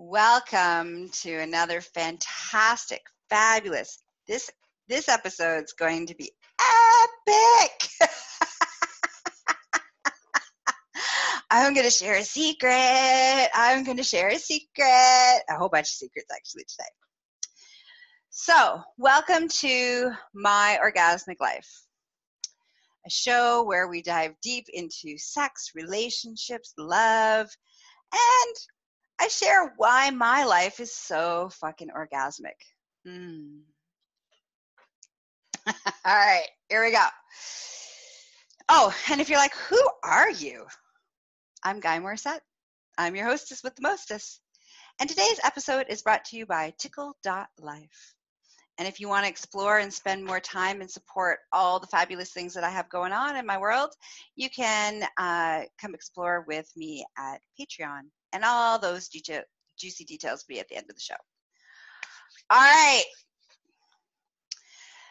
Welcome to another fantastic, fabulous. This this episode's going to be epic. I'm going to share a secret. I'm going to share a secret. A whole bunch of secrets actually today. So, welcome to My Orgasmic Life, a show where we dive deep into sex, relationships, love, and I share why my life is so fucking orgasmic. Mm. All right, here we go. Oh, and if you're like, who are you? I'm Gaia Morissette. I'm your hostess with the mostess. And today's episode is brought to you by Tickle.life. And if you want to explore and spend more time and support all the fabulous things that I have going on in my world, you can uh, come explore with me at Patreon and all those ju- juicy details will be at the end of the show. All right.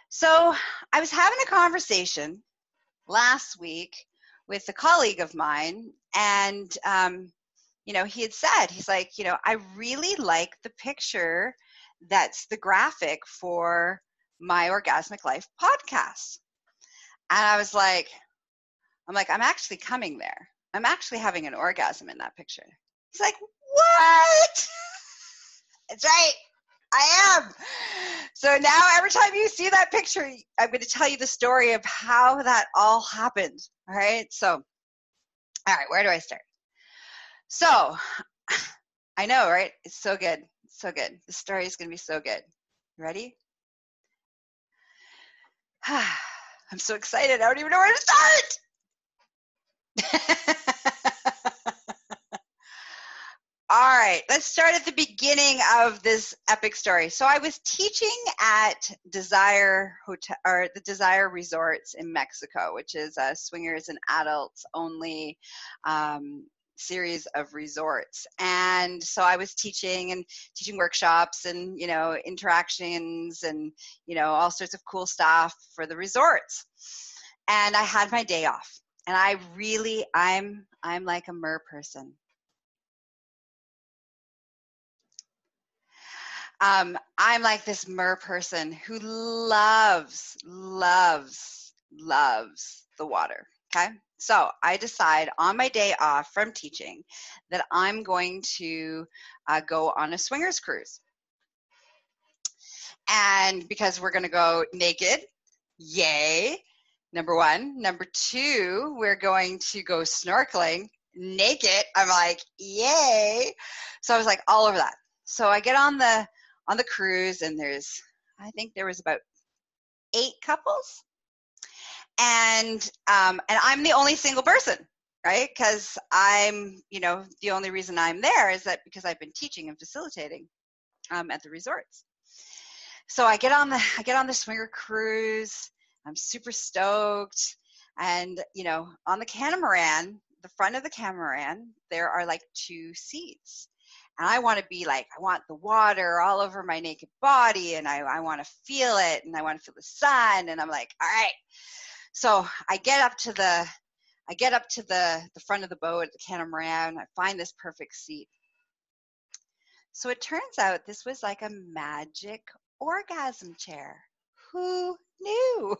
So I was having a conversation last week with a colleague of mine, and um, you know, he had said, he's like, you know, I really like the picture that's the graphic for my Orgasmic Life podcast. And I was like, I'm like, I'm actually coming there. I'm actually having an orgasm in that picture. He's like, What? That's right. I am. So now every time you see that picture, I'm going to tell you the story of how that all happened. All right. So, all right, where do I start? So, I know, right? It's so good. It's so good. The story is going to be so good. Ready? I'm so excited. I don't even know where to start. All right, let's start at the beginning of this epic story. So I was teaching at Desire Hotel or the Desire Resorts in Mexico, which is a swingers and adults only um, series of resorts. And so I was teaching and teaching workshops and you know interactions and you know all sorts of cool stuff for the resorts. And I had my day off, and I really I'm I'm like a mer person. Um, I'm like this mer person who loves, loves, loves the water. Okay. So I decide on my day off from teaching that I'm going to uh, go on a swingers cruise. And because we're going to go naked, yay, number one. Number two, we're going to go snorkeling naked. I'm like, yay. So I was like, all over that. So I get on the on the cruise, and there's I think there was about eight couples, and um, and I'm the only single person, right? Because I'm you know the only reason I'm there is that because I've been teaching and facilitating um, at the resorts. So I get on the I get on the swinger cruise. I'm super stoked, and you know on the catamaran, the front of the catamaran, there are like two seats and I want to be like, I want the water all over my naked body and I, I want to feel it and I want to feel the sun. And I'm like, all right. So I get up to the, I get up to the, the front of the boat, the catamaran, and I find this perfect seat. So it turns out this was like a magic orgasm chair. Who knew?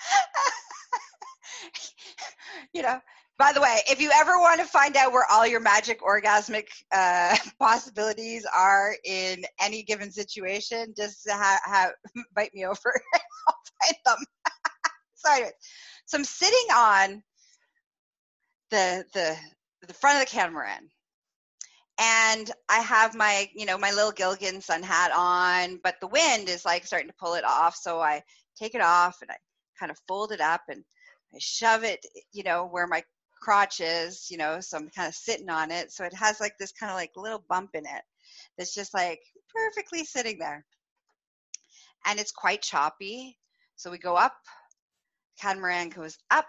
you know, by the way, if you ever want to find out where all your magic orgasmic uh, possibilities are in any given situation, just ha- ha- bite me over and I'll find them. so, anyways, so I'm sitting on the the the front of the catamaran, and I have my you know my little Gilligan sun hat on, but the wind is like starting to pull it off. So I take it off and I kind of fold it up and I shove it, you know, where my crotches, you know, so I'm kind of sitting on it. So it has like this kind of like little bump in it that's just like perfectly sitting there. And it's quite choppy. So we go up, catamaran goes up,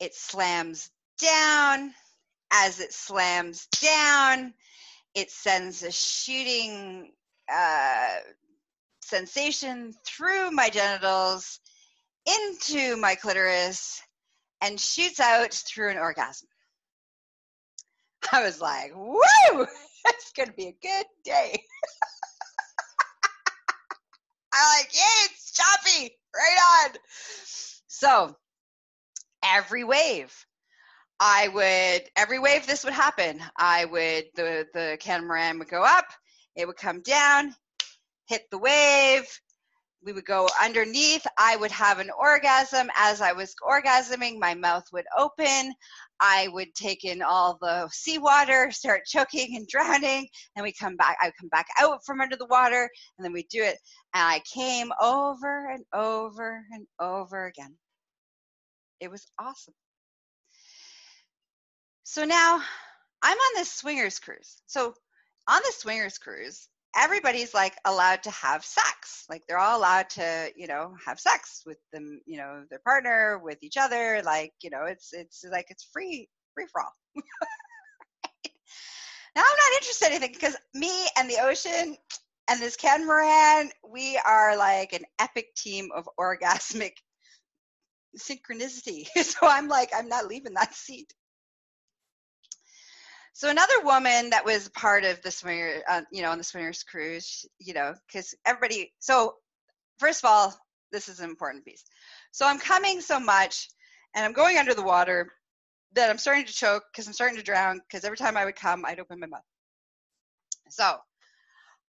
it slams down. As it slams down, it sends a shooting uh, sensation through my genitals into my clitoris and shoots out through an orgasm. I was like, woo, it's going to be a good day. I'm like, yeah, it's choppy, right on. So every wave, I would every wave this would happen. I would the the catamaran would go up, it would come down, hit the wave. We would go underneath. I would have an orgasm. As I was orgasming, my mouth would open. I would take in all the seawater, start choking and drowning, and we come back. I would come back out from under the water, and then we do it. And I came over and over and over again. It was awesome. So now I'm on this swingers cruise. So on the swingers cruise, everybody's like allowed to have sex. Like they're all allowed to, you know, have sex with them, you know, their partner, with each other. Like, you know, it's it's like it's free free for all. now I'm not interested in anything because me and the ocean and this catamaran we are like an epic team of orgasmic synchronicity. so I'm like, I'm not leaving that seat. So another woman that was part of the swinger, uh, you know, on the swingers cruise, you know, because everybody. So first of all, this is an important piece. So I'm coming so much, and I'm going under the water that I'm starting to choke because I'm starting to drown. Because every time I would come, I'd open my mouth. So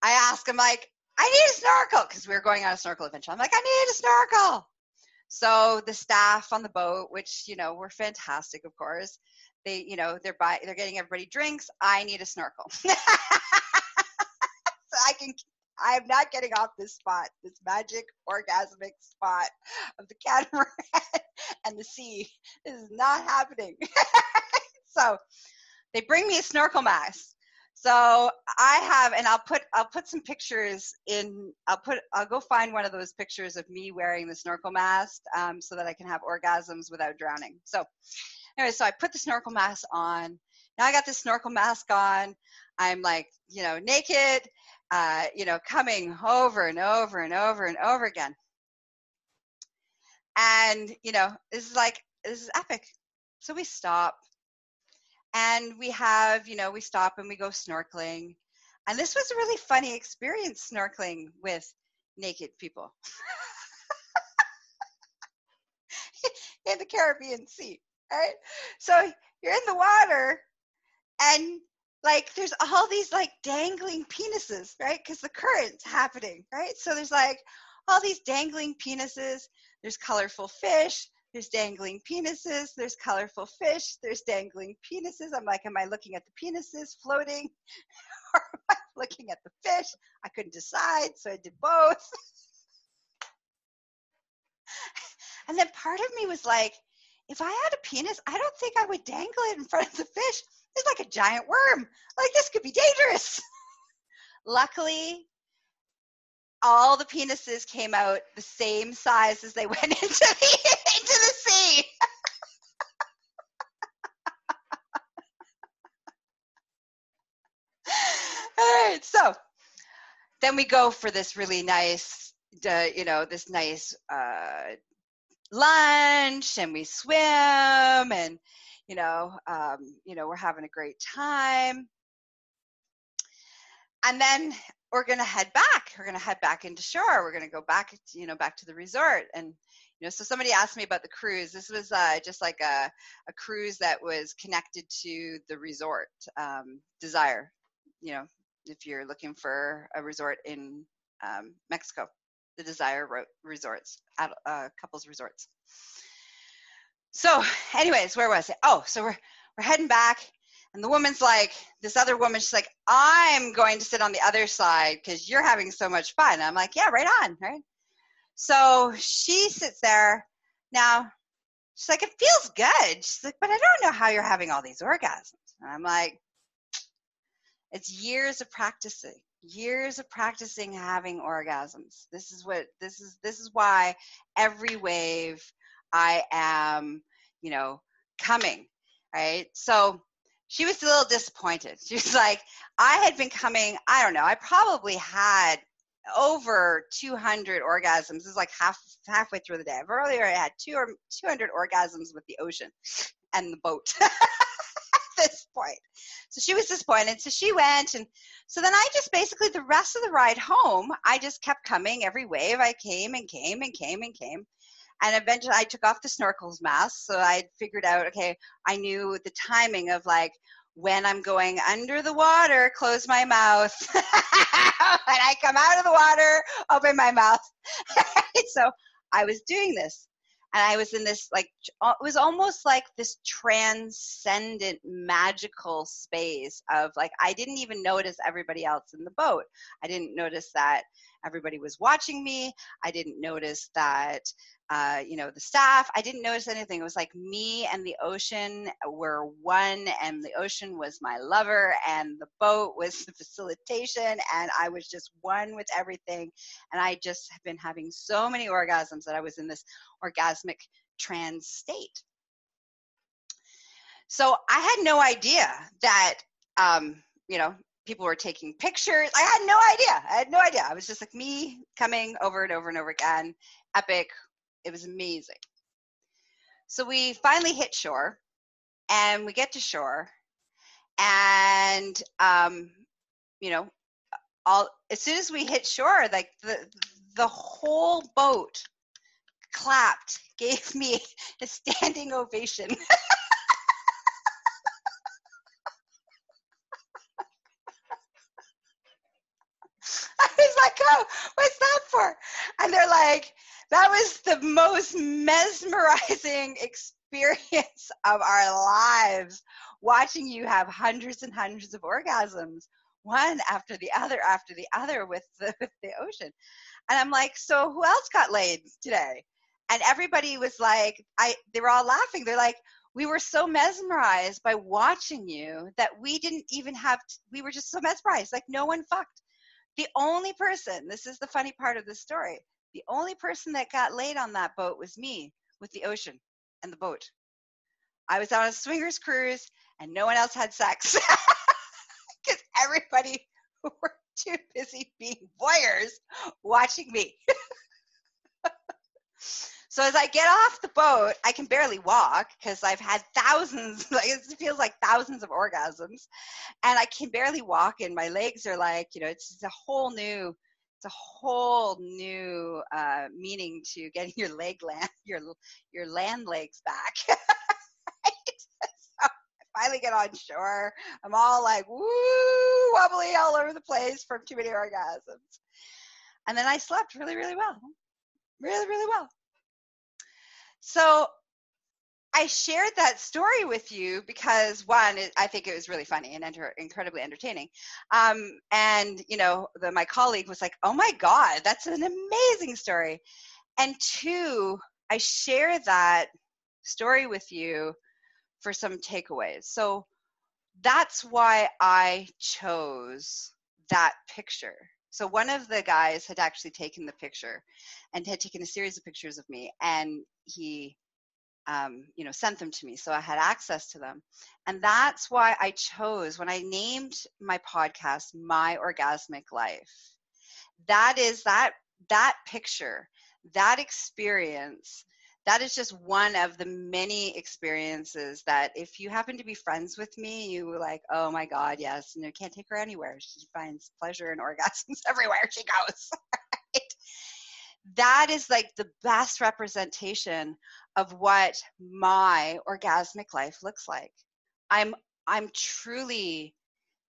I ask him like, I need a snorkel because we were going on a snorkel adventure. I'm like, I need a snorkel. So the staff on the boat, which you know were fantastic, of course, they you know they're buy they're getting everybody drinks i need a snorkel so i can i'm not getting off this spot this magic orgasmic spot of the catamaran and the sea this is not happening so they bring me a snorkel mask so I have, and I'll put I'll put some pictures in. I'll put I'll go find one of those pictures of me wearing the snorkel mask, um, so that I can have orgasms without drowning. So anyway, so I put the snorkel mask on. Now I got this snorkel mask on. I'm like, you know, naked, uh, you know, coming over and over and over and over again. And, you know, this is like, this is epic. So we stop and we have, you know, we stop and we go snorkeling. And this was a really funny experience snorkeling with naked people in the Caribbean Sea right? So you're in the water and like there's all these like dangling penises, right? Because the current's happening, right? So there's like all these dangling penises. There's colorful fish. There's dangling penises. There's colorful fish. There's dangling penises. I'm like, am I looking at the penises floating? or am I looking at the fish? I couldn't decide, so I did both. and then part of me was like, if I had a penis, I don't think I would dangle it in front of the fish. It's like a giant worm. Like this could be dangerous. Luckily, all the penises came out the same size as they went into the into the sea. all right, so then we go for this really nice, uh, you know, this nice uh, lunch and we swim and you know um, you know we're having a great time. And then we're going to head back. We're going to head back into shore. We're going to go back you know back to the resort. And you know so somebody asked me about the cruise. This was uh, just like a, a cruise that was connected to the resort um, desire you know if you're looking for a resort in um, mexico the Desire Resorts, uh, couples resorts. So, anyways, where was it? Oh, so we're we're heading back, and the woman's like, this other woman, she's like, I'm going to sit on the other side because you're having so much fun. I'm like, yeah, right on, right? So she sits there. Now, she's like, it feels good. She's like, but I don't know how you're having all these orgasms. And I'm like, it's years of practicing years of practicing having orgasms. This is what this is this is why every wave i am you know coming right? So she was a little disappointed. She was like i had been coming i don't know i probably had over 200 orgasms. This is like half halfway through the day. I've earlier I had two or 200 orgasms with the ocean and the boat this point. So she was disappointed. So she went. And so then I just basically, the rest of the ride home, I just kept coming every wave. I came and came and came and came. And eventually I took off the snorkels mask. So I figured out, okay, I knew the timing of like, when I'm going under the water, close my mouth. when I come out of the water, open my mouth. so I was doing this. And I was in this, like, it was almost like this transcendent, magical space of, like, I didn't even notice everybody else in the boat. I didn't notice that everybody was watching me. I didn't notice that uh, you know, the staff. I didn't notice anything. It was like me and the ocean were one, and the ocean was my lover, and the boat was the facilitation, and I was just one with everything. And I just have been having so many orgasms that I was in this orgasmic trans state. So I had no idea that, um, you know, people were taking pictures. I had no idea. I had no idea. I was just like me coming over and over and over again. Epic, it was amazing. So we finally hit shore, and we get to shore, and um, you know, all as soon as we hit shore, like the the whole boat clapped, gave me a standing ovation. I was like, oh, what's that for? And they're like, that was the most mesmerizing experience of our lives watching you have hundreds and hundreds of orgasms one after the other after the other with the, with the ocean. And i'm like so who else got laid today? And everybody was like i they were all laughing. They're like we were so mesmerized by watching you that we didn't even have we were just so mesmerized. Like no one fucked. The only person this is the funny part of the story the only person that got laid on that boat was me with the ocean and the boat. I was on a swingers cruise and no one else had sex because everybody were too busy being voyeurs watching me. so as I get off the boat, I can barely walk because I've had thousands, like it feels like thousands of orgasms, and I can barely walk, and my legs are like, you know, it's a whole new it's a whole new uh, meaning to getting your leg land your your land legs back. so I finally get on shore. I'm all like woo wobbly all over the place from too many orgasms. And then I slept really, really well. Really, really well. So I shared that story with you because one, I think it was really funny and enter, incredibly entertaining. Um, and you know, the, my colleague was like, "Oh my God, that's an amazing story." And two, I share that story with you for some takeaways. So that's why I chose that picture. So one of the guys had actually taken the picture and had taken a series of pictures of me, and he um, you know, sent them to me, so I had access to them. And that's why I chose when I named my podcast "My Orgasmic Life." That is that that picture, that experience. That is just one of the many experiences that, if you happen to be friends with me, you were like, "Oh my God, yes!" And you can't take her anywhere. She finds pleasure and orgasms everywhere she goes. right? That is like the best representation of what my orgasmic life looks like. I'm I'm truly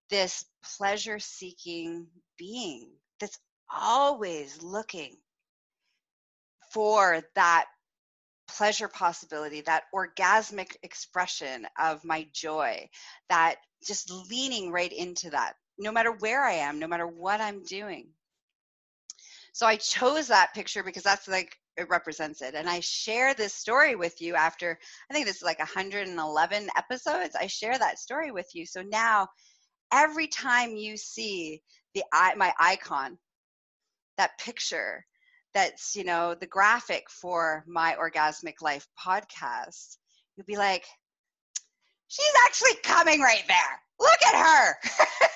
this pleasure seeking being that's always looking for that pleasure possibility, that orgasmic expression of my joy, that just leaning right into that, no matter where I am, no matter what I'm doing. So I chose that picture because that's like it represents it. And I share this story with you after I think this is like 111 episodes. I share that story with you. So now every time you see the my icon, that picture, that's you know the graphic for my orgasmic life podcast, you'll be like, she's actually coming right there. Look at her.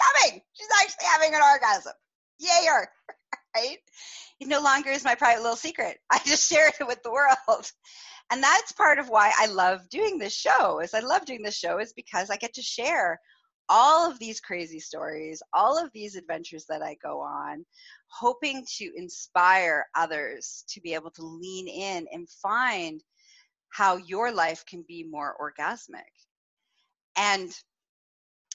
coming. She's actually having an orgasm. Yay her right? It no longer is my private little secret. I just shared it with the world. And that's part of why I love doing this show. Is I love doing this show is because I get to share all of these crazy stories, all of these adventures that I go on, hoping to inspire others to be able to lean in and find how your life can be more orgasmic. And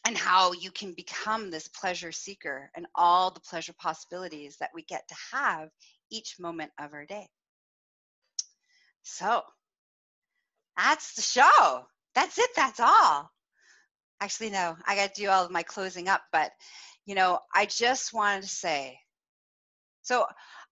and how you can become this pleasure seeker and all the pleasure possibilities that we get to have each moment of our day. So that's the show. That's it. That's all. Actually, no, I got to do all of my closing up, but you know, I just wanted to say so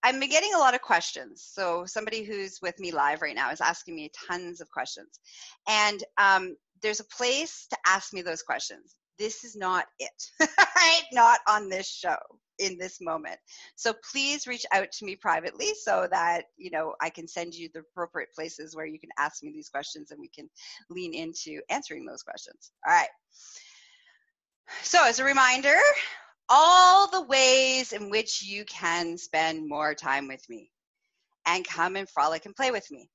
I'm getting a lot of questions. So somebody who's with me live right now is asking me tons of questions. And um, there's a place to ask me those questions this is not it, right? Not on this show in this moment. So please reach out to me privately so that, you know, I can send you the appropriate places where you can ask me these questions and we can lean into answering those questions. All right. So as a reminder, all the ways in which you can spend more time with me and come and frolic and play with me.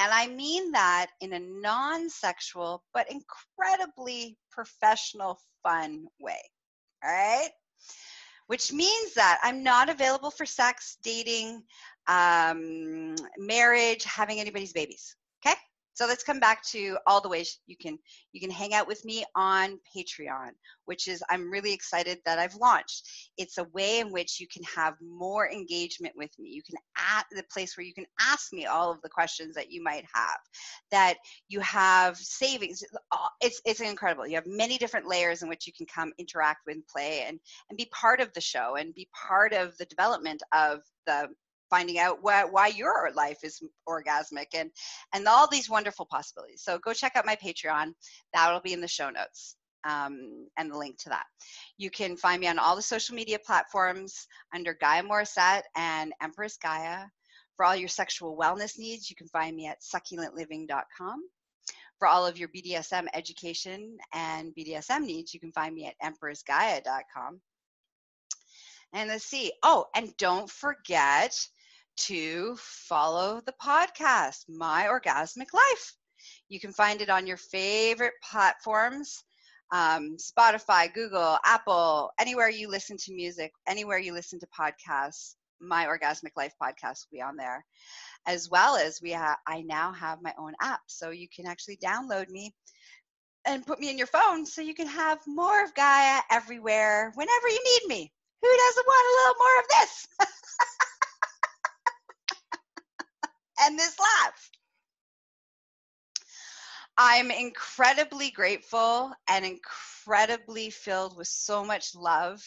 And I mean that in a non sexual, but incredibly professional, fun way. All right? Which means that I'm not available for sex, dating, um, marriage, having anybody's babies. Okay? So let's come back to all the ways you can you can hang out with me on Patreon, which is I'm really excited that I've launched. It's a way in which you can have more engagement with me. You can at the place where you can ask me all of the questions that you might have. That you have savings. It's it's incredible. You have many different layers in which you can come interact with play and and be part of the show and be part of the development of the finding out why, why your life is orgasmic and and all these wonderful possibilities. So go check out my patreon. That'll be in the show notes um, and the link to that. You can find me on all the social media platforms under gaia morissette and empress gaia. For all your sexual wellness needs you can find me at succulentliving.com for all of your BDSM education and BDSM needs, you can find me at empressgaia.com. And let's see. Oh, and don't forget to follow the podcast, My Orgasmic Life. You can find it on your favorite platforms um, Spotify, Google, Apple, anywhere you listen to music, anywhere you listen to podcasts. My Orgasmic Life podcast will be on there, as well as we ha- I now have my own app, so you can actually download me and put me in your phone, so you can have more of Gaia everywhere whenever you need me. Who doesn't want a little more of this? and this laugh. I'm incredibly grateful and incredibly filled with so much love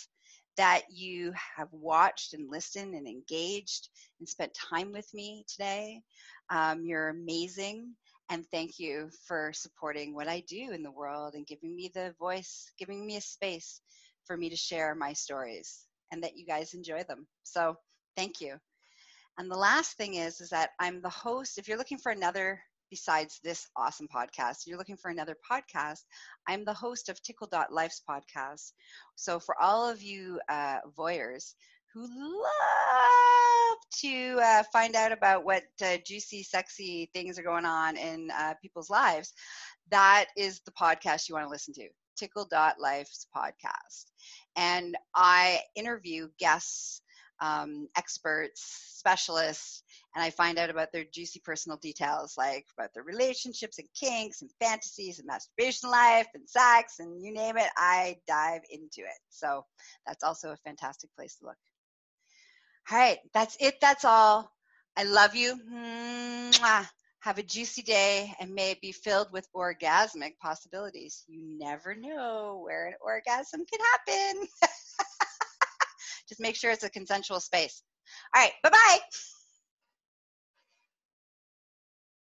that you have watched and listened and engaged and spent time with me today. Um, you're amazing. And thank you for supporting what I do in the world and giving me the voice, giving me a space for me to share my stories and that you guys enjoy them. So thank you. And the last thing is, is that I'm the host. If you're looking for another besides this awesome podcast, you're looking for another podcast, I'm the host of Tickle.life's podcast. So for all of you uh, voyeurs who love to uh, find out about what uh, juicy, sexy things are going on in uh, people's lives, that is the podcast you want to listen to. Tickle.life's podcast. And I interview guests um, experts, specialists, and I find out about their juicy personal details, like about their relationships and kinks and fantasies and masturbation life and sex and you name it. I dive into it. So that's also a fantastic place to look. All right, that's it. That's all. I love you. Mwah. Have a juicy day and may it be filled with orgasmic possibilities. You never know where an orgasm can happen. Just make sure it's a consensual space. All right, bye bye.